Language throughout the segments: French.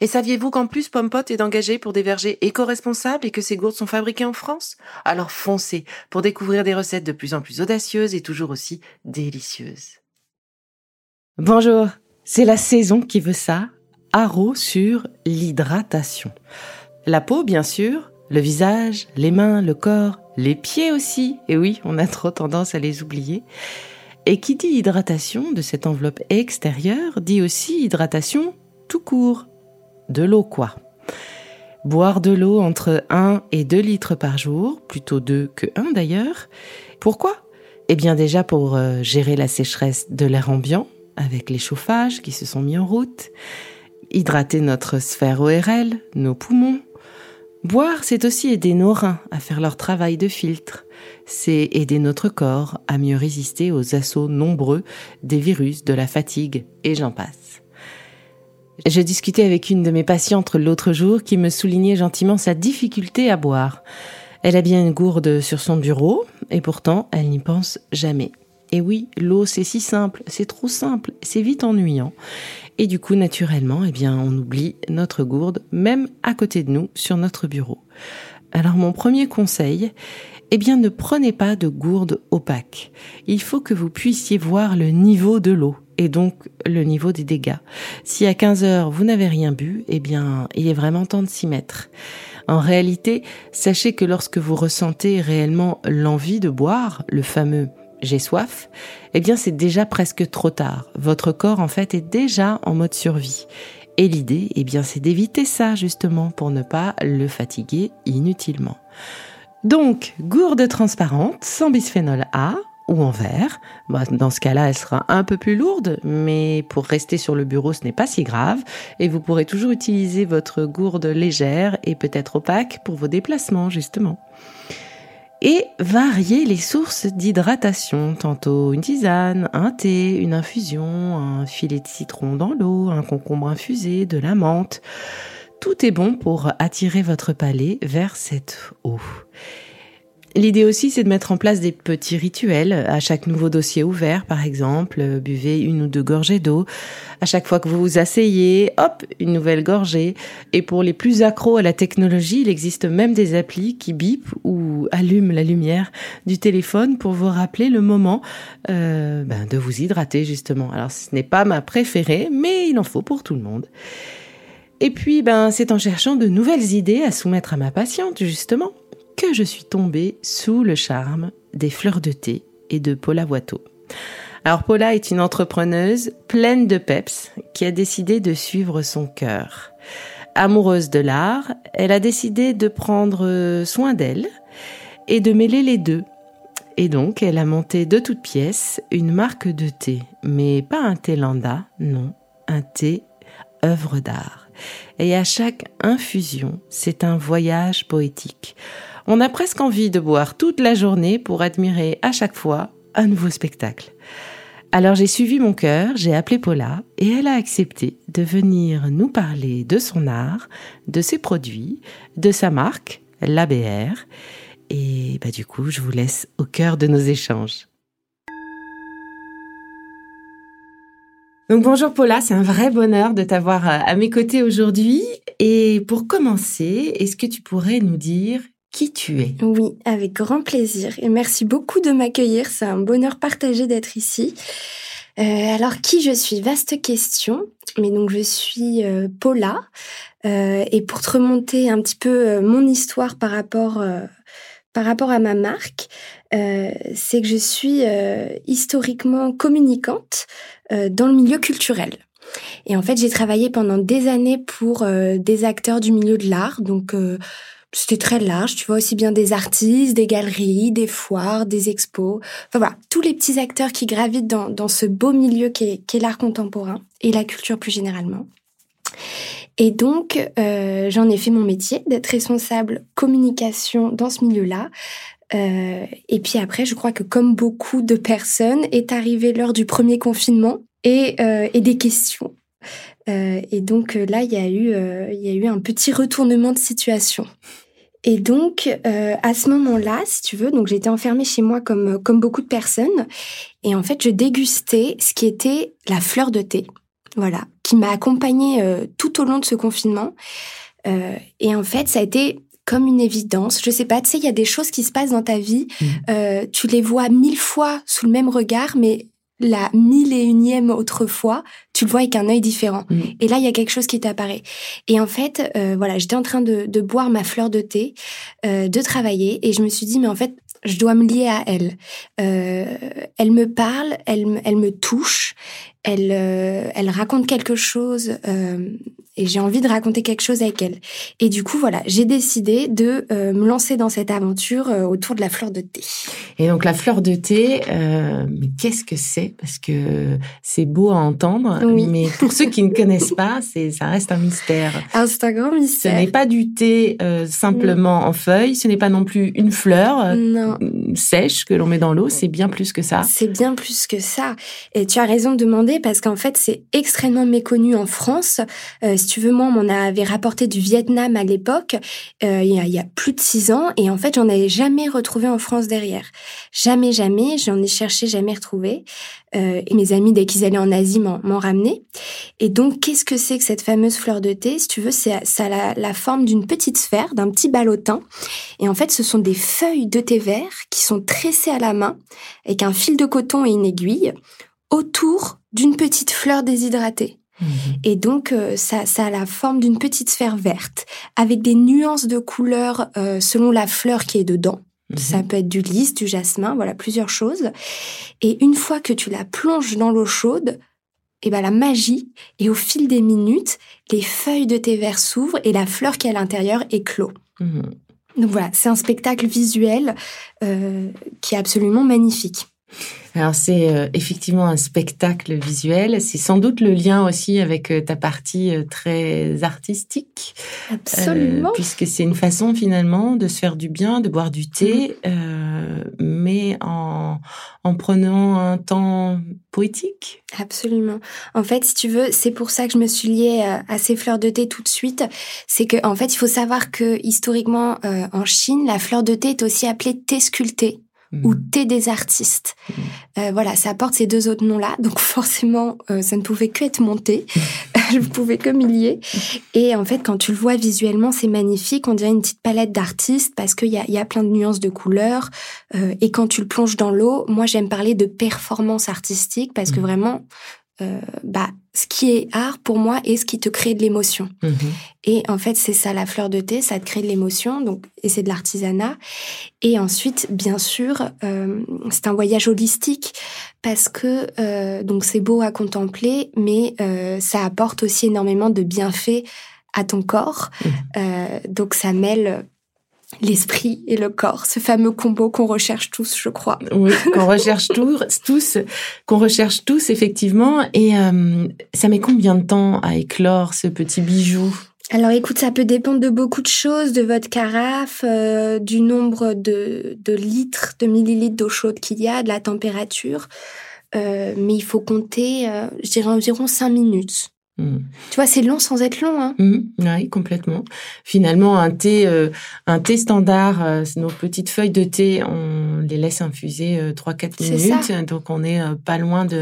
Et saviez-vous qu'en plus Pompot est engagé pour des vergers éco-responsables et que ces gourdes sont fabriquées en France? Alors foncez pour découvrir des recettes de plus en plus audacieuses et toujours aussi délicieuses. Bonjour, c'est la saison qui veut ça. Haro sur l'hydratation. La peau, bien sûr, le visage, les mains, le corps, les pieds aussi. Et oui, on a trop tendance à les oublier. Et qui dit hydratation de cette enveloppe extérieure dit aussi hydratation tout court, de l'eau quoi. Boire de l'eau entre 1 et 2 litres par jour, plutôt 2 que 1 d'ailleurs. Pourquoi? Eh bien déjà pour euh, gérer la sécheresse de l'air ambiant, avec les chauffages qui se sont mis en route, hydrater notre sphère ORL, nos poumons. Boire, c'est aussi aider nos reins à faire leur travail de filtre. C'est aider notre corps à mieux résister aux assauts nombreux des virus, de la fatigue, et j'en passe. Je discutais avec une de mes patientes l'autre jour qui me soulignait gentiment sa difficulté à boire. Elle a bien une gourde sur son bureau et pourtant elle n'y pense jamais. Et oui, l'eau c'est si simple, c'est trop simple, c'est vite ennuyant. Et du coup, naturellement, eh bien, on oublie notre gourde, même à côté de nous, sur notre bureau. Alors, mon premier conseil, eh bien, ne prenez pas de gourde opaque. Il faut que vous puissiez voir le niveau de l'eau et donc le niveau des dégâts. Si à 15 heures vous n'avez rien bu, eh bien, il est vraiment temps de s'y mettre. En réalité, sachez que lorsque vous ressentez réellement l'envie de boire, le fameux j'ai soif, eh bien c'est déjà presque trop tard. Votre corps en fait est déjà en mode survie. Et l'idée, eh bien c'est d'éviter ça justement pour ne pas le fatiguer inutilement. Donc, gourde transparente sans bisphénol A, ou en verre. Bah, dans ce cas-là, elle sera un peu plus lourde, mais pour rester sur le bureau, ce n'est pas si grave. Et vous pourrez toujours utiliser votre gourde légère et peut-être opaque pour vos déplacements, justement. Et varier les sources d'hydratation, tantôt une tisane, un thé, une infusion, un filet de citron dans l'eau, un concombre infusé, de la menthe. Tout est bon pour attirer votre palais vers cette eau. L'idée aussi, c'est de mettre en place des petits rituels. À chaque nouveau dossier ouvert, par exemple, buvez une ou deux gorgées d'eau. À chaque fois que vous vous asseyez, hop, une nouvelle gorgée. Et pour les plus accros à la technologie, il existe même des applis qui bipent ou allument la lumière du téléphone pour vous rappeler le moment euh, ben, de vous hydrater, justement. Alors, ce n'est pas ma préférée, mais il en faut pour tout le monde. Et puis, ben, c'est en cherchant de nouvelles idées à soumettre à ma patiente, justement que je suis tombée sous le charme des fleurs de thé et de Paula Voito. Alors Paula est une entrepreneuse pleine de peps qui a décidé de suivre son cœur. Amoureuse de l'art, elle a décidé de prendre soin d'elle et de mêler les deux. Et donc, elle a monté de toutes pièces une marque de thé, mais pas un thé lambda, non, un thé œuvre d'art. Et à chaque infusion, c'est un voyage poétique on a presque envie de boire toute la journée pour admirer à chaque fois un nouveau spectacle. Alors j'ai suivi mon cœur, j'ai appelé Paula et elle a accepté de venir nous parler de son art, de ses produits, de sa marque, l'ABR. Et bah du coup, je vous laisse au cœur de nos échanges. Donc bonjour Paula, c'est un vrai bonheur de t'avoir à mes côtés aujourd'hui. Et pour commencer, est-ce que tu pourrais nous dire qui tu es? Oui, avec grand plaisir. Et merci beaucoup de m'accueillir. C'est un bonheur partagé d'être ici. Euh, alors, qui je suis? Vaste question. Mais donc, je suis euh, Paula. Euh, et pour te remonter un petit peu mon histoire par rapport, par rapport à ma marque, c'est que je suis historiquement communicante. Dans le milieu culturel. Et en fait, j'ai travaillé pendant des années pour des acteurs du milieu de l'art, donc c'était très large, tu vois, aussi bien des artistes, des galeries, des foires, des expos. Enfin voilà, tous les petits acteurs qui gravitent dans, dans ce beau milieu qu'est est, l'art contemporain et la culture plus généralement. Et donc, euh, j'en ai fait mon métier d'être responsable communication dans ce milieu-là. Euh, et puis après, je crois que comme beaucoup de personnes, est arrivée l'heure du premier confinement et, euh, des questions. Euh, et donc là, il y a eu, il y a eu un petit retournement de situation. Et donc, à ce moment-là, si tu veux, donc j'étais enfermée chez moi comme, comme beaucoup de personnes. Et en fait, je dégustais ce qui était la fleur de thé. Voilà. Qui m'a accompagnée tout au long de ce confinement. et en fait, ça a été comme une évidence. Je sais pas, tu sais, il y a des choses qui se passent dans ta vie. Mmh. tu les vois mille fois sous le même regard, mais la mille et unième autre fois, tu le vois avec un œil différent. Mm. Et là, il y a quelque chose qui t'apparaît. Et en fait, euh, voilà, j'étais en train de, boire ma fleur de thé, euh, de travailler, et je me suis dit, mais en fait, je dois me lier à elle. Euh, elle me parle, elle, elle me touche, elle, elle raconte quelque chose et j'ai envie de raconter quelque chose avec elle. Et du coup, voilà, j'ai décidé de euh, me lancer dans cette aventure euh, autour de la fleur de thé. Et donc la fleur de thé, euh, mais qu'est-ce que c'est? Parce que c'est beau à entendre, mais pour ceux qui ne connaissent pas, c'est ça reste un mystère. Ah, c'est un grand mystère. Ce n'est pas du thé simplement en feuilles, ce n'est pas non plus une fleur sèche que l'on met dans l'eau, c'est bien plus que ça. C'est bien plus que ça. Et tu as raison de demander parce qu'en fait, c'est extrêmement méconnu en France si tu veux, moi, on m'en avait rapporté du Vietnam à l'époque, euh, il, y a plus de six ans, et en fait, j'en avais jamais retrouvé en France derrière. Jamais, jamais, j'en ai cherché, jamais retrouvé. Euh, et mes amis, dès qu'ils allaient en Asie, m'en ramenaient. Et donc, qu'est-ce que c'est que cette fameuse fleur de thé? Si tu veux, ça a la, la forme d'une petite sphère, d'un petit ballotin. Et en fait, ce sont des feuilles de thé vert qui sont tressées à la main avec un fil de coton et une aiguille autour d'une petite fleur déshydratée. Et donc, euh, ça, ça a la forme d'une petite sphère verte, avec des nuances de couleurs euh, selon la fleur qui est dedans. Mhm. Ça peut être du lys, du jasmin, voilà, plusieurs choses. Et une fois que tu la plonges dans l'eau chaude, et eh ben la magie, et au fil des minutes, les feuilles de thé vert s'ouvrent et la fleur qui est à l'intérieur éclot. Mhm. Donc voilà, c'est un spectacle visuel euh, qui est absolument magnifique. Alors c'est euh, effectivement un spectacle visuel. C'est sans doute le lien aussi avec euh, ta partie euh, très artistique. Absolument. puisque c'est une façon finalement de se faire du bien, de boire du thé, mm. mais en, en prenant un temps poétique. Absolument. En fait, si tu veux, c'est pour ça que je me suis liée à ces fleurs de thé tout de suite. C'est que en fait, il faut savoir que historiquement en Chine, la fleur de thé est aussi appelée thé sculpté ou mm. thé des artistes. Mm. Euh, voilà, ça apporte ces deux autres noms-là, donc forcément, euh, ça ne pouvait que être mon thé. Je ne pouvais que m'y lier. Et en fait, quand tu le vois visuellement, c'est magnifique. On dirait une petite palette d'artistes parce qu'il y a, y a plein de nuances de couleurs. Euh, et quand tu le plonges dans l'eau, moi, j'aime parler de performance artistique parce que mm. vraiment, euh, bah, ce qui est art pour moi est ce qui te crée de l'émotion. Mhm. Et en fait, c'est ça la fleur de thé, ça te crée de l'émotion, donc et c'est de l'artisanat. Et ensuite, bien sûr, euh, c'est un voyage holistique parce que euh, donc c'est beau à contempler, mais euh, ça apporte aussi énormément de bienfaits à ton corps. Mhm. Donc ça mêle l'esprit et le corps, ce fameux combo qu'on recherche tous, je crois. Oui, qu'on recherche tous, tous qu'on recherche tous effectivement. Et euh, ça met combien de temps à éclore ce petit bijou? Alors écoute, ça peut dépendre de beaucoup de choses, de votre carafe, euh, du nombre de, de, litres, de millilitres d'eau chaude qu'il y a, de la température. Euh, mais il faut compter, je dirais environ 5 minutes. Hmm. Tu vois, c'est long sans être long. Hein. Hmm, oui, complètement. Finalement, un thé, euh, un thé standard, euh, nos petites feuilles de thé, on les laisse infuser euh, 3-4 minutes. Donc, on n'est euh, pas loin de,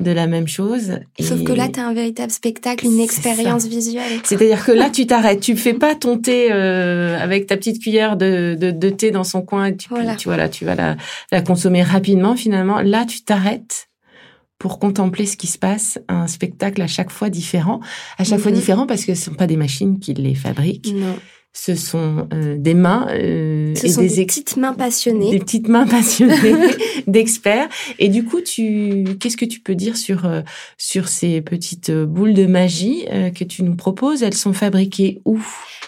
de la même chose. Sauf que là, tu as un véritable spectacle, une expérience visuelle. C'est-à-dire que là, tu t'arrêtes. Tu fais pas ton thé avec ta petite cuillère de, de, de, thé dans son coin. Tu, tu, vois, là, tu vas la, la consommer rapidement, finalement. Là, tu t'arrêtes pour contempler ce qui se passe, un spectacle à chaque fois différent, à chaque fois mhm. différent parce que ce ne sont pas des machines qui les fabriquent. Non. Ce sont euh, des mains euh, et des, petites mains passionnées, des petites mains passionnées d'experts. Et du coup, tu, qu'est-ce que tu peux dire sur euh, sur ces petites boules de magie que tu nous proposes? Elles sont fabriquées où?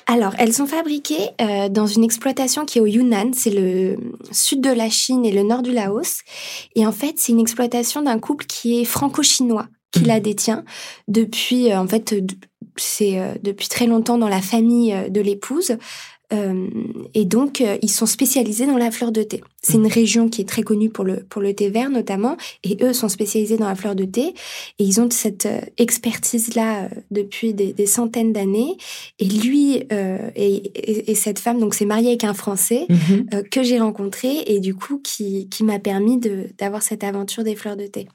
Alors, elles sont fabriquées dans une exploitation qui est au Yunnan, c'est le sud de la Chine et le nord du Laos. Et en fait, c'est une exploitation d'un couple qui est franco-chinois qui la détient depuis en fait c'est euh, depuis très longtemps dans la famille euh, de l'épouse. Euh, et donc, ils sont spécialisés dans la fleur de thé. C'est une mmh. région qui est très connue pour le, pour le thé vert notamment, et eux sont spécialisés dans la fleur de thé, et ils ont cette expertise-là depuis des, centaines d'années. Et lui et, et, cette femme, donc c'est marié avec un Français mmh que j'ai rencontré, et du coup qui, qui m'a permis d'avoir cette aventure des fleurs de thé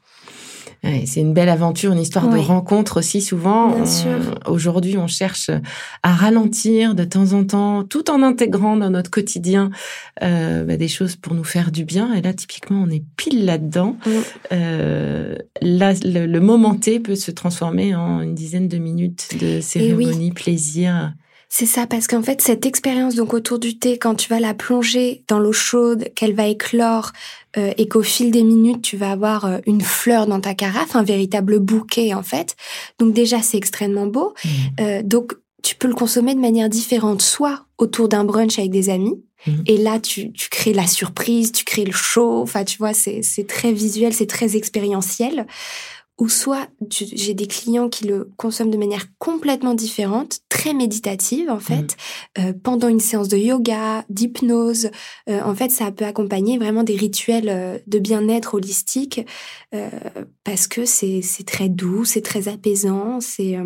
c'est une belle aventure, une histoire de rencontre aussi souvent. Aujourd'hui, on cherche à ralentir de temps en temps, tout en intégrant dans notre quotidien euh, bah, des choses pour nous faire du bien. Et là, typiquement, on est pile là-dedans. Euh, là, le, moment T peut se transformer en une dizaine de minutes de cérémonie, plaisir. C'est ça, parce qu'en fait, cette expérience donc autour du thé, quand tu vas la plonger dans l'eau chaude, qu'elle va éclore, euh, et qu'au fil des minutes, tu vas avoir euh, une fleur dans ta carafe, un véritable bouquet en fait. Donc déjà, c'est extrêmement beau. Mmh. Euh, donc tu peux le consommer de manière différente, soit autour d'un brunch avec des amis, mmh. et là, tu, tu, crées la surprise, tu crées le show. Enfin, tu vois, c'est très visuel, c'est très expérientiel ou soit j'ai des clients qui le consomment de manière complètement différente, très méditative en fait, mmh. euh, pendant une séance de yoga, d'hypnose. Euh, en fait, ça peut accompagner vraiment des rituels euh, de bien-être holistique parce que c'est très doux, c'est très apaisant, c'est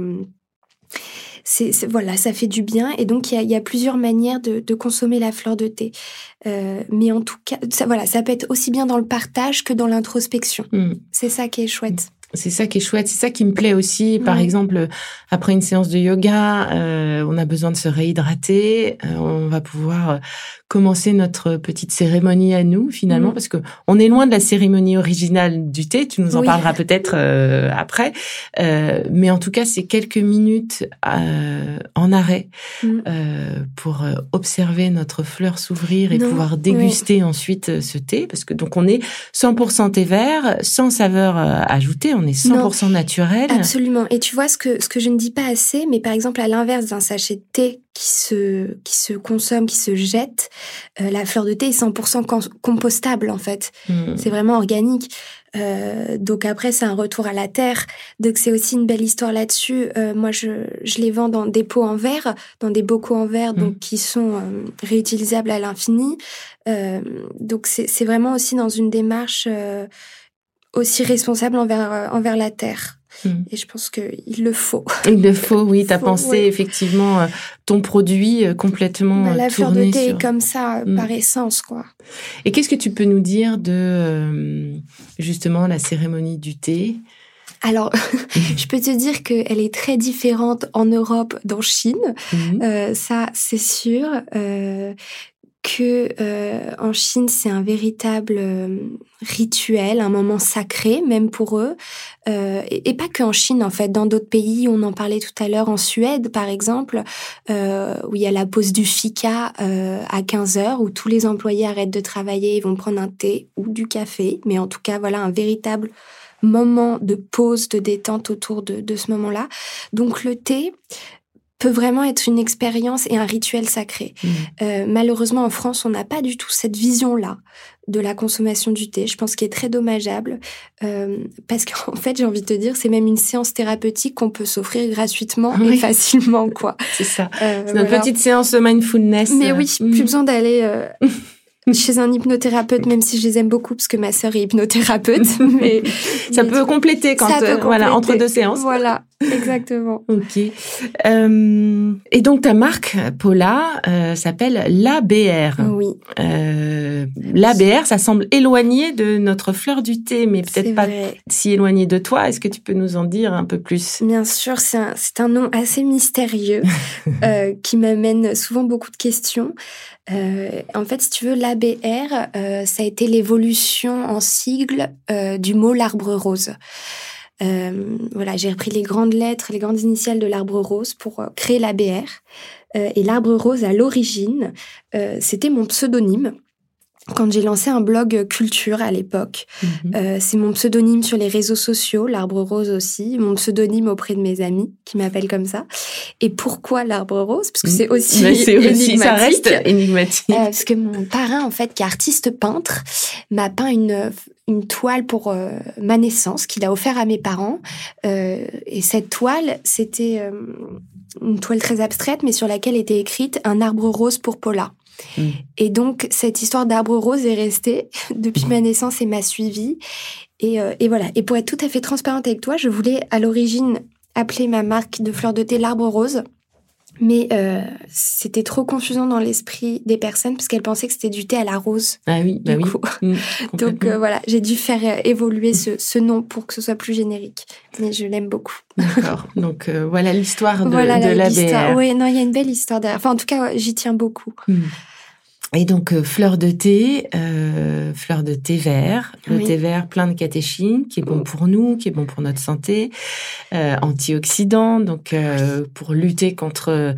c'est voilà, ça fait du bien et donc il y a, plusieurs manières de, consommer la fleur de thé. mais en tout cas, ça, voilà, ça peut être aussi bien dans le partage que dans l'introspection. Mmh. C'est ça qui est chouette. C'est ça qui est chouette, c'est ça qui me plaît aussi. Par exemple, après une séance de yoga, euh, on a besoin de se réhydrater. Euh, on va pouvoir euh, commencer notre petite cérémonie à nous finalement, mm. parce que on est loin de la cérémonie originale du thé. Tu nous en parleras peut-être après, mais en tout cas, c'est quelques minutes en arrêt mm. pour observer notre fleur s'ouvrir et pouvoir déguster ensuite ce thé, parce que donc on est 100% thé vert, sans saveur ajoutée on est 100% naturel. Absolument. Et tu vois ce que ce que je ne dis pas assez, mais par exemple à l'inverse d'un sachet de thé qui se qui se consomme, qui se jette, euh, la fleur de thé est 100% compostable en fait. Hmm. C'est vraiment organique. Euh, donc après c'est un retour à la terre. Donc c'est aussi une belle histoire là-dessus. Euh, moi je je les vends dans des pots en verre, dans des bocaux en verre, donc hmm. qui sont réutilisables à l'infini. donc c'est c'est vraiment aussi dans une démarche aussi responsable envers, euh, envers la Terre. Hmm. Et je pense qu'il le faut. Il le faut, oui. Tu as pensé effectivement euh, ton produit euh, complètement bah, La fleur de thé est comme ça, hmm. par essence, quoi. Et qu'est-ce que tu peux nous dire de justement la cérémonie du thé? Alors, je peux te dire qu'elle est très différente en Europe d'en Chine. Hmm. ça, c'est sûr. Euh, euh, en Chine c'est un véritable euh, rituel, un moment sacré même pour eux, euh, et, pas que en Chine en fait, dans d'autres pays, on en parlait tout à l'heure en Suède par exemple, où il y a la pause du fika à 15 heures où tous les employés arrêtent de travailler et vont prendre un thé ou du café, mais en tout cas voilà un véritable moment de pause, de détente autour de ce moment-là. Donc le thé, peut vraiment être une expérience et un rituel sacré. Mmh. Euh, malheureusement, en France, on n'a pas du tout cette vision-là de la consommation du thé. Je pense qu'il est très dommageable euh, parce qu'en fait, j'ai envie de te dire, c'est même une séance thérapeutique qu'on peut s'offrir gratuitement et facilement, quoi. C'est ça. Euh, c'est notre petite séance mindfulness. Mais oui, plus mmh. besoin d'aller chez un hypnothérapeute, même si je les aime beaucoup parce que ma sœur est hypnothérapeute. Mais ça peut compléter quand voilà entre deux séances. Voilà, exactement. ok. Euh, et donc ta marque Paula euh, s'appelle l'ABR. Oui. Euh, L'ABR, ça semble éloigné de notre fleur du thé, mais peut-être pas si éloigné de toi. Est-ce que tu peux nous en dire un peu plus? Bien sûr, c'est un, un nom assez mystérieux euh, qui m'amène souvent beaucoup de questions. Euh, en fait, si tu veux, l'ABR, ça a été l'évolution en sigle du mot l'arbre rose. Euh, voilà, j'ai repris les grandes lettres, les grandes initiales de l'arbre rose pour euh, créer l'ABR. Euh, et l'arbre rose, à l'origine, euh, c'était mon pseudonyme quand j'ai lancé un blog culture à l'époque. Mhm. Euh, c'est mon pseudonyme sur les réseaux sociaux, l'arbre rose aussi, mon pseudonyme auprès de mes amis qui m'appellent comme ça. Et pourquoi l'arbre rose? Parce que c'est aussi, Mais c'est aussi, ça reste énigmatique. Euh, parce que mon parrain, en fait, qui est artiste peintre, m'a peint une, une toile pour euh, ma naissance qu'il a offert à mes parents. Euh, et cette toile, c'était euh, une toile très abstraite, mais sur laquelle était écrite un arbre rose pour Paula. Mm. Et donc, cette histoire d'arbre rose est restée depuis ma naissance et m'a suivie. Et, euh, et voilà. Et pour être tout à fait transparente avec toi, je voulais à l'origine appeler ma marque de fleurs de thé l'arbre rose. Mais euh, c'était trop confusant dans l'esprit des personnes parce qu'elles pensaient que c'était du thé à la rose. Ah oui, bah Du oui. coup. Mm, Donc euh, voilà, j'ai dû faire euh, évoluer ce, ce nom pour que ce soit plus générique. Mais je l'aime beaucoup. D'accord. Donc euh, voilà l'histoire de, voilà de la- l'histoire. l'ABR. Oui, non, il y a une belle histoire derrière. Enfin, en tout cas, ouais, j'y tiens beaucoup. Mm. Et donc euh, fleur de thé, euh, fleur de thé vert, le Oui. thé vert plein de catéchines, qui est bon pour nous, qui est bon pour notre santé, euh, antioxydant, donc euh, pour lutter contre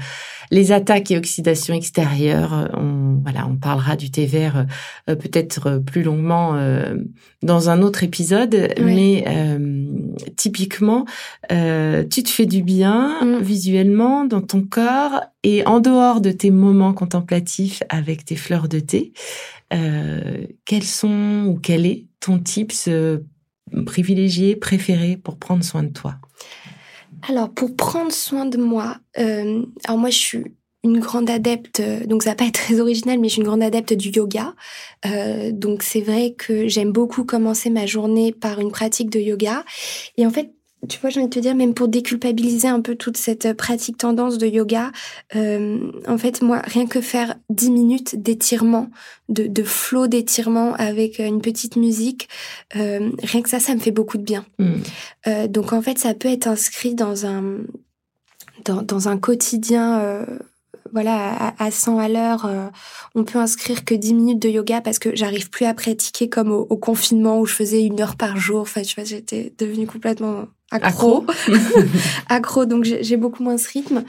les attaques et oxydations extérieures. On, voilà, on parlera du thé vert peut-être plus longuement dans un autre épisode, Oui. mais typiquement, euh, tu te fais du bien Mm. visuellement dans ton corps et en dehors de tes moments contemplatifs avec tes fleurs de thé, euh, quels sont ou quel est ton tips privilégié, préféré pour prendre soin de toi? Alors, pour prendre soin de moi, euh, alors moi, je suis une grande adepte, euh, donc ça va pas être très original, mais je suis une grande adepte du yoga. Euh, donc c'est vrai que j'aime beaucoup commencer ma journée par une pratique de yoga. Et en fait, tu vois, j'ai envie de te dire, même pour déculpabiliser un peu toute cette euh, pratique tendance de yoga, euh, en fait, moi, rien que faire 10 minutes d'étirement, de, de flow d'étirement avec euh, une petite musique, euh, rien que ça, ça me fait beaucoup de bien. Mm. Euh, donc en fait, ça peut être inscrit dans un dans, dans un quotidien. Voilà, à, à 100 à l'heure, euh, on peut inscrire que 10 minutes de yoga parce que j'arrive plus à pratiquer comme au, au confinement où je faisais une heure par jour. Enfin, tu vois, j'étais devenue complètement accro. accro, donc j'ai beaucoup moins ce rythme.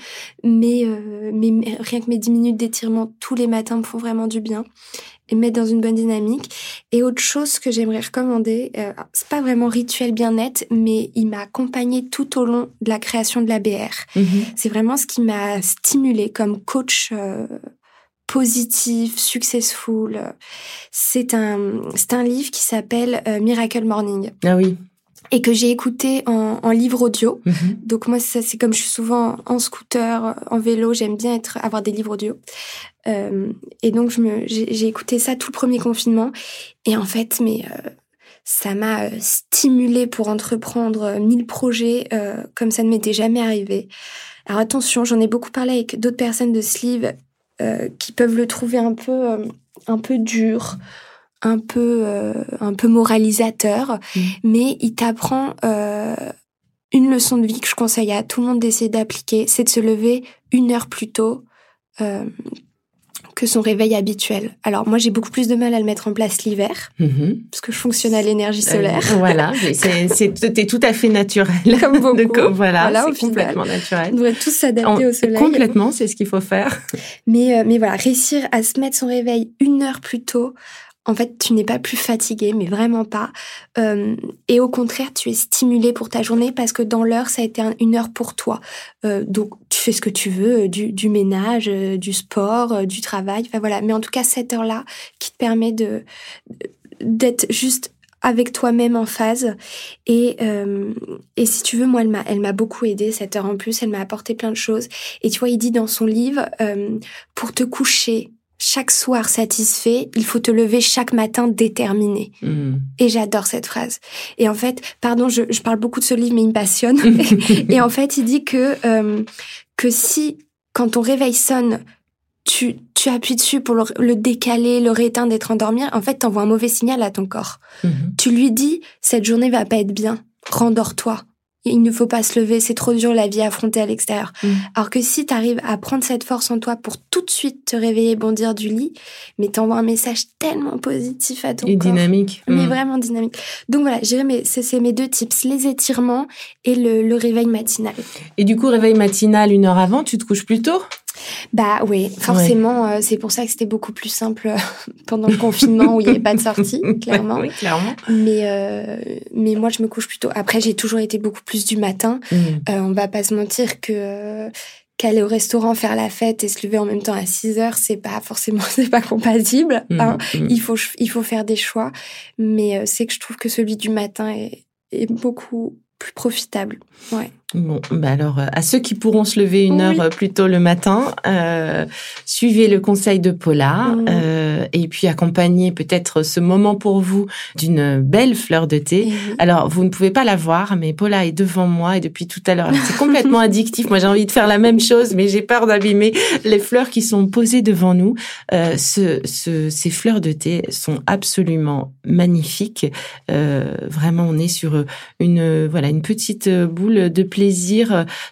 Mais, euh, mais rien que mes 10 minutes d'étirement tous les matins me font vraiment du bien et me mettre dans une bonne dynamique. Et autre chose que j'aimerais recommander, euh, c'est pas vraiment rituel bien-être, mais il m'a accompagné tout au long de la création de la BR. Mhm. C'est vraiment ce qui m'a stimulé comme coach euh, positif, successful. C'est un, c'est un livre qui s'appelle euh, Miracle Morning Ah oui. Et que j'ai écouté en, en livre audio. Mhm. Donc moi, ça, c'est comme je suis souvent en scooter, en vélo, j'aime bien être avoir des livres audio. Euh, et donc je me, j'ai, écouté ça tout le premier confinement. Et en fait, mais euh, ça m'a euh, stimulé pour entreprendre euh, mille projets comme ça ne m'était jamais arrivé. Alors attention, j'en ai beaucoup parlé avec d'autres personnes de ce livre euh, qui peuvent le trouver un peu, un peu dur, un peu, euh, un peu moralisateur, Mhm. mais il t'apprend euh, une leçon de vie que je conseille à tout le monde d'essayer d'appliquer, c'est de se lever une heure plus tôt euh, que son réveil habituel. Alors moi j'ai beaucoup plus de mal à le mettre en place l'hiver Mhm. parce que je fonctionne à l'énergie solaire. Voilà, c'est tout à fait naturel. Comme beaucoup. Donc, voilà, c'est complètement On naturel. devrait tous s'adapter au soleil. Complètement, c'est ce qu'il faut faire. Mais, mais voilà, réussir à se mettre son réveil une heure plus tôt, en fait, tu n'es pas plus fatigué, mais vraiment pas. Euh, et au contraire, tu es stimulé pour ta journée parce que dans l'heure, ça a été un- une heure pour toi. Euh, donc, tu fais ce que tu veux, euh, du, ménage, du sport, du travail. Enfin voilà. Mais en tout cas, cette heure-là qui te permet de d'être juste avec toi-même en phase. Et, et si tu veux, moi, elle m'a, beaucoup aidé cette heure en plus. Elle m'a apporté plein de choses. Et tu vois, il dit dans son livre, pour te coucher chaque soir satisfait, il faut te lever chaque matin déterminé. Mhm. Et j'adore cette phrase. Et en fait, pardon, je, je parle beaucoup de ce livre, mais il me passionne. et en fait, il dit que, euh, que si, quand ton réveil sonne, tu, tu appuies dessus pour le, le décaler, le rééteindre, d'être endormi, en fait, t'envoies un mauvais signal à ton corps. Mhm. Tu lui dis, cette journée va pas être bien, rendors-toi. Il ne faut pas se lever, c'est trop dur la vie à affronter à l'extérieur. Mm. Alors que si tu arrives à prendre cette force en toi pour tout de suite te réveiller, bondir du lit, mais t'envoies un message tellement positif à ton Et corps. dynamique. Mais Mm. vraiment dynamique. Donc voilà, je dirais, mais c'est c'est mes deux tips, les étirements et le, le réveil matinal. Et du coup, réveil matinal une heure avant, tu te couches plus tôt? Bah oui, forcément, euh, c'est pour ça que c'était beaucoup plus simple euh, pendant le confinement où il n'y avait pas de sortie, clairement. Oui, clairement. Mais, euh, mais moi, je me couche plutôt. Après, j'ai toujours été beaucoup plus du matin. Mm. Euh, on va pas se mentir que euh, qu'aller au restaurant faire la fête et se lever en même temps à 6 heures, c'est pas forcément c'est pas compatible. Mm. hein. Mm. Il faut il faut faire des choix, mais c'est que je trouve que celui du matin est, est beaucoup plus profitable. Ouais. Bon, bah alors, euh, à ceux qui pourront se lever une Oui. heure euh, plus tôt le matin, euh, suivez le conseil de Paula Mhm. euh, et puis accompagnez peut-être ce moment pour vous d'une belle fleur de thé. Oui. Alors, vous ne pouvez pas la voir, mais Paula est devant moi et depuis tout à l'heure, c'est complètement addictif. Moi, j'ai envie de faire la même chose, mais j'ai peur d'abîmer les fleurs qui sont posées devant nous. Euh, ce, ce- ces fleurs de thé sont absolument magnifiques. Euh, vraiment, on est sur une voilà une petite boule de plaisir.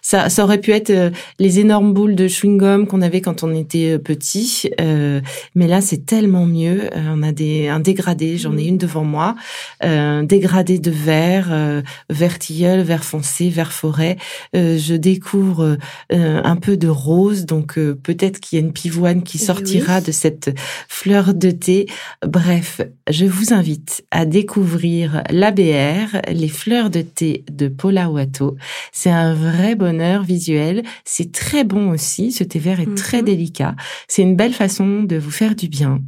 Ça, ça aurait pu être euh, les énormes boules de chewing-gum qu'on avait quand on était euh, petit, Euh, mais là, c'est tellement mieux. On a des un dégradé. J'en ai une devant moi euh, dégradé de vert, euh, vert tilleul, vert foncé, vert forêt. Je découvre un peu de rose, donc peut-être qu'il y a une pivoine qui Eh sortira oui. de cette fleur de thé. Bref, je vous invite à découvrir l'ABR, les fleurs de thé de Paula Watto. C'est un vrai bonheur visuel. C'est très bon aussi. Ce thé vert est très Mhm. délicat. C'est une belle façon de vous faire du bien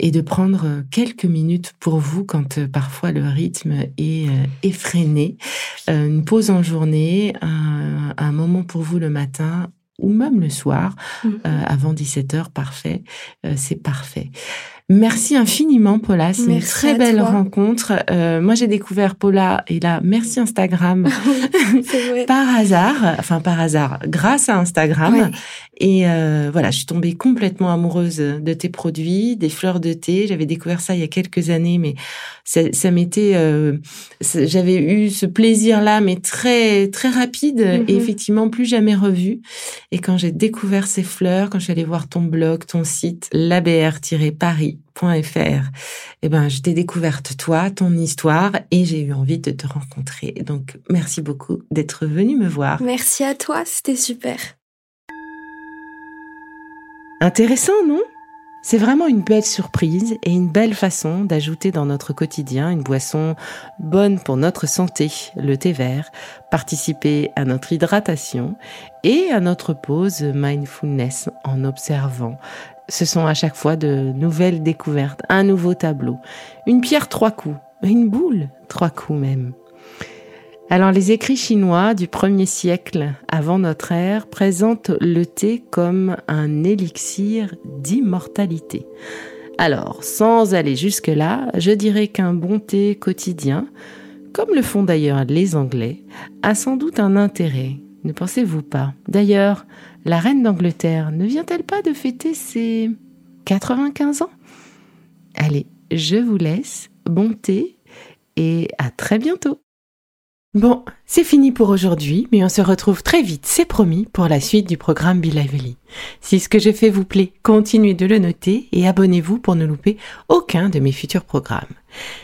et de prendre euh, quelques minutes pour vous quand euh, parfois le rythme est euh, effréné. Une pause en journée, un, un moment pour vous le matin ou même le soir, Mhm. euh, avant 17h, parfait, Euh, c'est parfait. Merci infiniment Paula, c'est une très belle toi. rencontre. Euh, moi j'ai découvert Paula et là, merci Instagram vrai. par hasard, enfin par hasard, grâce à Instagram. Ouais. Et euh, voilà, je suis tombée complètement amoureuse de tes produits, des fleurs de thé. J'avais découvert ça il y a quelques années, mais ça, ça m'était, euh, j'avais eu ce plaisir-là, mais très très rapide Mhm. et effectivement plus jamais revu. Et quand j'ai découvert ces fleurs, quand je suis allée voir ton blog, ton site, labr-paris.fr, eh ben, je t'ai découverte toi, ton histoire, et j'ai eu envie de te rencontrer. Donc, merci beaucoup d'être venu me voir. Merci à toi, c'était super. Intéressant, non? C'est vraiment une belle surprise et une belle façon d'ajouter dans notre quotidien une boisson bonne pour notre santé, le thé vert, participer à notre hydratation et à notre pause mindfulness en observant. Ce sont à chaque fois de nouvelles découvertes, un nouveau tableau, une pierre trois coups, une boule trois coups même. Alors les écrits chinois du 1er siècle avant notre ère présentent le thé comme un élixir d'immortalité. Alors, sans aller jusque-là, je dirais qu'un bon thé quotidien, comme le font d'ailleurs les Anglais, a sans doute un intérêt. Ne pensez-vous pas D'ailleurs, la reine d'Angleterre ne vient-elle pas de fêter ses 95 ans? Allez, je vous laisse, bon thé et à très bientôt Bon, c'est fini pour aujourd'hui, mais on se retrouve très vite, c'est promis, pour la suite du programme Be Lively. Si ce que je fais vous plaît, continuez de le noter et abonnez-vous pour ne louper aucun de mes futurs programmes.